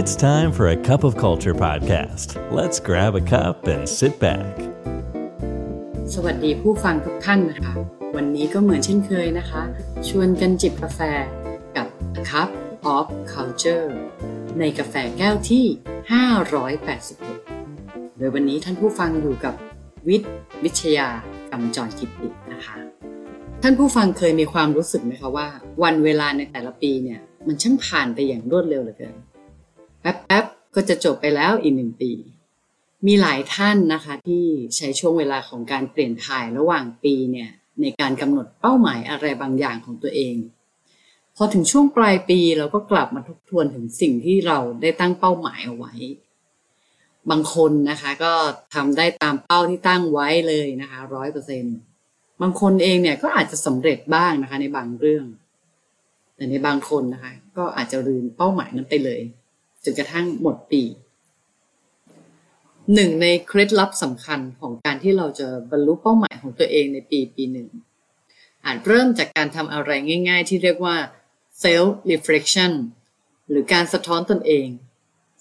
It's time for a cup of culture podcast. Let's grab a cup and sit back. สวัสดีผู้ฟังทุกท่านนะคะ วันนี้ก็เหมือนเช่นเคยนะคะ ชวนกันจิบกาแฟกับ Cup of Culture ในกาแฟแก้วที่ 586 โดยวันนี้ท่านผู้ฟังอยู่กับวิทย์วิชยากำจรกิตินะคะ ท่านผู้ฟังเคยมีความรู้สึกไหมคะว่า วันเวลาในแต่ละปีเนี่ย มันช่างผ่านไปอย่างรวดเร็วเหลือเกิน แป๊บๆก็จะจบไปแล้วอีกหนึ่งปี มีหลายท่านนะคะที่ใช้ช่วงเวลาของการเปลี่ยนถ่ายระหว่างปีเนี่ยในการกำหนดเป้าหมายอะไรบางอย่างของตัวเอง พอถึงช่วงปลายปีเราก็กลับมาทบทวนถึงสิ่งที่เราได้ตั้งเป้าหมายเอาไว้ บางคนนะคะก็ทำได้ตามเป้าที่ตั้งไว้เลยนะคะร้อยเปอร์เซ็นบางคนเองเนี่ยก็อาจจะสำเร็จบ้างนะคะในบางเรื่อง แต่ในบางคนนะคะ ก็อาจจะลืมเป้าหมายนั้นไปเลย จนกระทั่งหมดปีหนึ่งในเคล็ดลับสำคัญของการที่เราจะบรรลุเป้าหมายของตัวเองในปีปีหนึ่งอาจเริ่มจากการทำอะไรง่าย ๆ ที่เรียกว่า self reflection หรือการสะท้อนตนเอง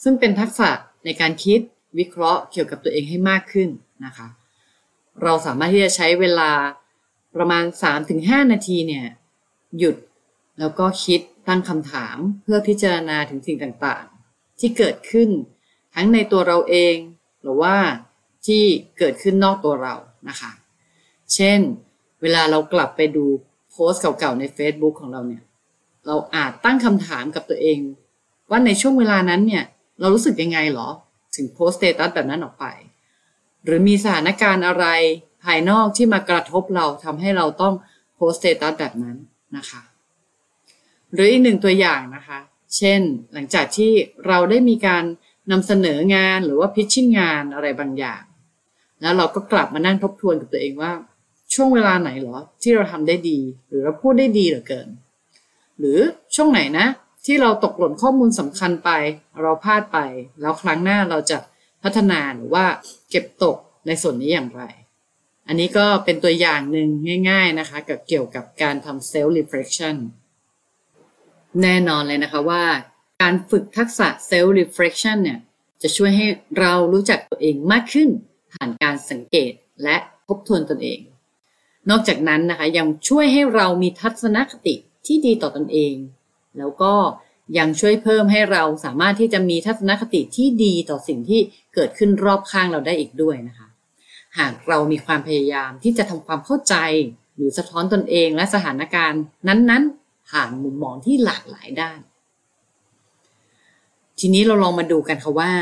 ซึ่งเป็นทักษะในการคิดวิเคราะห์เกี่ยวกับตัวเองให้มากขึ้นนะคะ เราสามารถที่จะใช้เวลาประมาณ 3-5 นาทีเนี่ย หยุดแล้วก็คิดตั้งคำถามเพื่อพิจารณาถึงสิ่งต่าง ที่เกิดขึ้น ทั้งในตัวเราเอง หรือว่าที่เกิดขึ้นนอกตัวเรานะคะ เช่น เวลาเรากลับไปดูโพสต์เก่าๆใน Facebook ของเราเนี่ย เราอาจตั้งคำถามกับตัวเอง ว่าในช่วงเวลานั้นเนี่ย เรารู้สึกยังไงหรอ ถึงโพสต์สเตตัสแบบนั้นออกไป หรือมีสถานการณ์อะไรภายนอกที่มากระทบเราทำให้เราต้องโพสต์สเตตัสแบบนั้นนะคะ หรืออีกหนึ่งตัวอย่างนะคะ เช่น หลังจากที่เราได้มีการนำเสนองานหรือว่า pitching งานอะไรบางอย่าง แล้วเราก็กลับมานั่งทบทวนกับตัวเองว่า ช่วงเวลาไหนหรอที่เราทำได้ดี หรือเราพูดได้ดีเหลือเกิน หรือช่วงไหนนะ ที่เราตกหล่นข้อมูลสำคัญไป เราพลาดไป แล้วครั้งหน้าเราจะพัฒนาหรือว่าเก็บตกในส่วนนี้อย่างไร อันนี้ก็เป็นตัวอย่างหนึ่งง่าย ๆนะคะกับเกี่ยวกับการทำ self reflection แน่นอนเลยนะคะว่า การฝึกทักษะ self reflection เนี่ยจะช่วยให้เรารู้จักตัวเองมากขึ้น ผ่านการสังเกตและทบทวนตนเอง นอกจากนั้นนะคะยังช่วยให้เรามีทัศนคติที่ดีต่อตนเอง แล้วก็ยังช่วยเพิ่มให้เราสามารถที่จะมีทัศนคติที่ดีต่อสิ่งที่เกิดขึ้นรอบข้างเราได้อีกด้วยนะคะ หากเรามีความพยายามที่จะทำความเข้าใจ หรือสะท้อนตนเองและสถานการณ์นั้นๆ ผ่านมุมมองที่หลากหลายด้าน ทีนี้เราลองมาดูกันค่ะว่า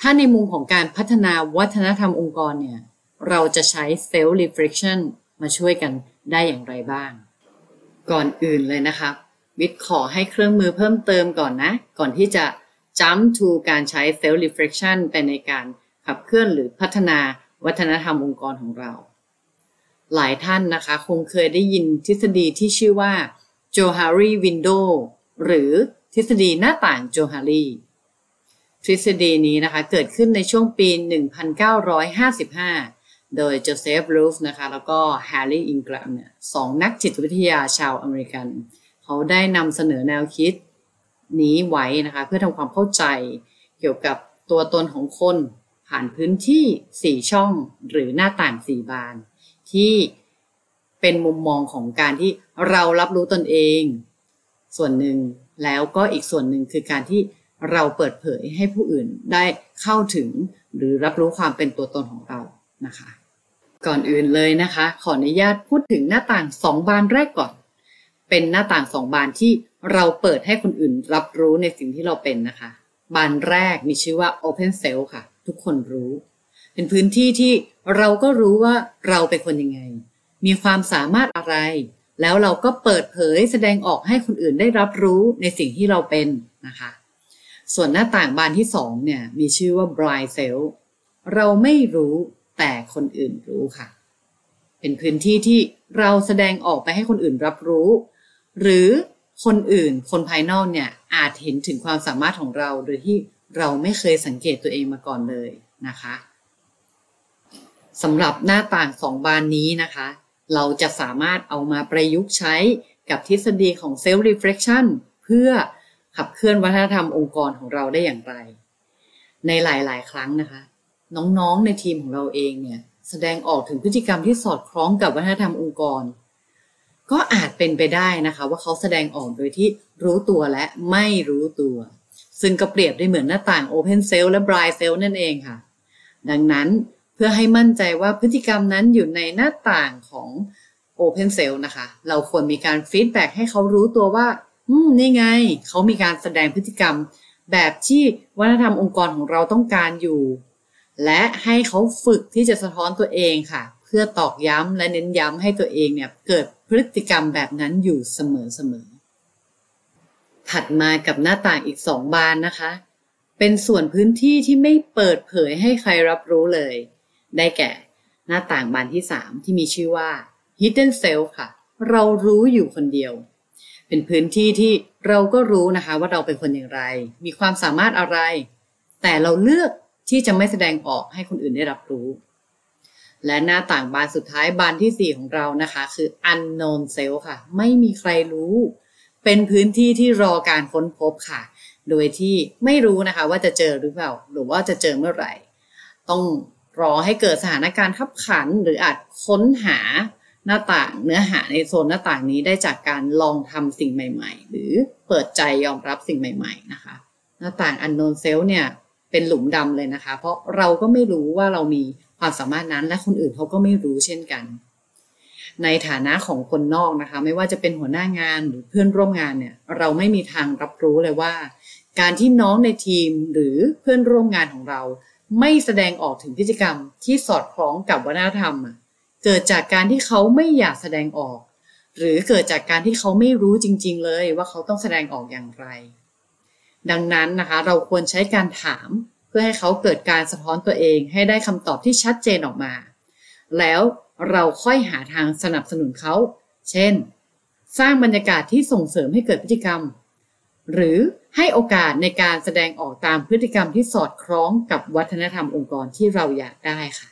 ถ้าในมุมของการพัฒนาวัฒนธรรมองค์กรเนี่ย เราจะใช้ self reflection มาช่วยกันได้อย่างไรบ้าง ก่อนอื่นเลยนะคะวิทย์ขอให้เครื่องมือเพิ่มเติมก่อนนะ ก่อนที่จะ jump to การใช้ self reflection ไปในการขับเคลื่อนหรือพัฒนาวัฒนธรรมองค์กรของเรา หลายท่านนะคะ คงเคยได้ยินทฤษฎีที่ชื่อว่า Johari Window หรือทฤษฎีหน้าต่าง Johari ทฤษฎีนี้นะคะเกิดขึ้นในช่วงปี 1955 โดยโจเซฟ ลุฟท์นะคะแล้วก็แฮร์รี่อิงแฮมเนี่ยสองนักจิตวิทยาชาวอเมริกัน เขาได้นำเสนอแนวคิดนี้ไว้นะคะเพื่อทำความเข้าใจเกี่ยวกับตัวตนของคนผ่านพื้นที่ 4 ช่องหรือหน้าต่าง 4 บาน ที่ เป็นมุมมองของการที่เรารับรู้ตนเอง ส่วนหนึ่งแล้วก็อีกส่วนหนึ่งคือการที่เราเปิดเผยให้ผู้อื่นได้เข้าถึงหรือรับรู้ความเป็นตัวตนของเรานะคะ ก่อนอื่นเลยนะคะ ขออนุญาตพูดถึงหน้าต่างสองบานแรกก่อน เป็นหน้าต่างสองบานที่เราเปิดให้คนอื่นรับรู้ในสิ่งที่เราเป็นนะคะ บานแรกมีชื่อว่า Open Cell ค่ะ ทุกคนรู้ เป็นพื้นที่ที่เราก็รู้ว่าเราเป็นคนยังไง มีความสามารถอะไร แล้วเราก็เปิดเผยแสดงออกให้คนอื่นได้รับรู้ในสิ่งที่เราเป็นนะคะ ส่วนหน้าต่างบานที่สองเนี่ยมีชื่อว่า blind cell เราไม่รู้แต่คนอื่นรู้ค่ะ เป็นพื้นที่ที่เราแสดงออกไปให้คนอื่นรับรู้ หรือคนอื่นคนภายนอกเนี่ยอาจเห็นถึงความสามารถของเราโดยที่เราไม่เคยสังเกตตัวเองมาก่อนเลยนะคะสำหรับหน้าต่างสองบานนี้นะคะ เราจะสามารถเอามาประยุกต์ใช้กับทฤษฎีของ self reflection เพื่อขับเคลื่อนวัฒนธรรมองค์กรของเราได้อย่างไร ในหลาย ๆ ครั้งนะคะ น้องๆในทีมของเราเองเนี่ยแสดงออกถึงพฤติกรรมที่สอดคล้องกับวัฒนธรรมองค์กร ก็อาจเป็นไปได้นะคะ ว่าเขาแสดงออกโดยที่รู้ตัวและไม่รู้ตัว ซึ่งก็เปรียบได้เหมือนหน้าต่าง Open Cell และ Blind Cell นั่นเองค่ะ ดังนั้น พื่อให้มั่นใจว่าพฤติกรรมนั้นอยู่ในหน้าต่างของ Open Cell นะคะ เราควรมีการฟีดแบ็ให้เขารู้ตัวว่า อืม นี่ไง เขามีการแสดงพฤติกรรม แบบที่วัฒนธรรมองค์กรของเราต้องการอยู่ และให้เขาฝึกที่จะสะท้อนตัวเองค่ะ เพื่อตอกย้ำและเน้นย้ำให้ตัวเองเนี่ย เกิดพฤติกรรมแบบนั้นอยู่เสมอๆ ถัดมากับหน้าต่างอีกสองบานนะคะ เป็นส่วนพื้นที่ที่ไม่เปิดเผยให้ใครรับรู้เลย ได้แก่หน้าต่างบานที่สามที่มีชื่อว่า hidden self ค่ะ เรารู้อยู่คนเดียว เป็นพื้นที่ที่เราก็รู้นะคะว่าเราเป็นคนอย่างไร มีความสามารถอะไร แต่เราเลือกที่จะไม่แสดงออกให้คนอื่นได้รับรู้ และหน้าต่างบานสุดท้ายบานที่ 4 ของเรานะคะ คือ unknown self ค่ะ ไม่มีใครรู้ เป็นพื้นที่ที่รอการค้นพบค่ะ โดยที่ไม่รู้นะคะว่าจะเจอหรือเปล่า หรือว่าจะเจอเมื่อไหร่ ต้อง รอให้เกิดสถานการณ์ทับขัน หรืออาจค้นหาหน้าต่างเนื้อหาในโซนหน้าต่างนี้ได้จากการลองทำสิ่งใหม่ ๆ หรือเปิดใจยอมรับสิ่งใหม่ ๆ นะคะ หน้าต่าง unknown self เนี่ยเป็นหลุมดำเลยนะคะ เพราะเราก็ไม่รู้ว่าเรามีความสามารถนั้นและคนอื่นเขาก็ไม่รู้เช่นกัน ในฐานะของคนนอกนะคะ ไม่ว่าจะเป็นหัวหน้างานหรือเพื่อนร่วมงานเนี่ย เราไม่มีทางรับรู้เลยว่า การที่น้องในทีมหรือเพื่อนร่วมงานของเรา ไม่แสดงออกถึงพฤติกรรมที่สอดคล้องกับวัฒนธรรม เกิดจากการที่เขาไม่อยากแสดงออก หรือเกิดจากการที่เขาไม่รู้จริง ๆ เลยว่าเขาต้องแสดงออกอย่างไร ดังนั้นนะคะ เราควรใช้การถามเพื่อให้เขาเกิดการสะท้อนตัวเองให้ได้คำตอบที่ชัดเจนออกมา แล้วเราค่อยหาทางสนับสนุนเขา เช่น สร้างบรรยากาศที่ส่งเสริมให้เกิดพฤติกรรม หรือ ให้โอกาสในการแสดงออกตามพฤติกรรมที่สอดคล้องกับวัฒนธรรมองค์กรที่เราอยากได้ค่ะ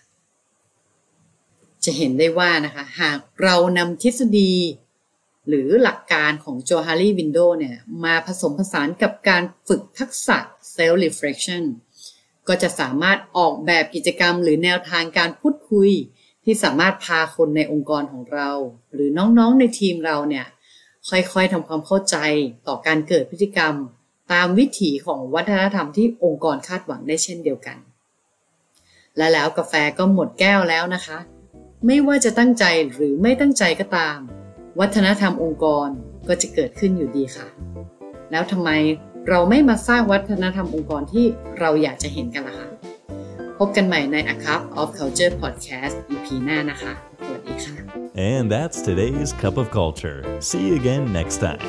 จะเห็นได้ว่านะคะ หากเรานำทฤษฎี หรือหลักการของโจฮารีวินโดเนี่ยมาผสมผสานกับการฝึกทักษะ self reflection ก็จะสามารถออกแบบกิจกรรม หรือแนวทางการพูดคุย ที่สามารถพาคนในองค์กรของเรา หรือน้องๆในทีมเราเนี่ยค่อยๆทำความเข้าใจต่อการเกิดพฤติกรรม ตามวิถีของวัฒนธรรมที่องค์กรคาดหวังได้เช่นเดียวกัน และแล้วกาแฟก็หมดแก้วแล้วนะคะ ไม่ว่าจะตั้งใจหรือไม่ตั้งใจก็ตาม วัฒนธรรมองค์กรก็จะเกิดขึ้นอยู่ดีค่ะ แล้วทำไมเราไม่มาสร้างวัฒนธรรมองค์กรที่เราอยากจะเห็นกันล่ะคะพบกันใหม่ใน A Cup of Culture Podcast EP หน้านะคะ สวัสดีค่ะ And that's today's Cup of Culture. See you again next time.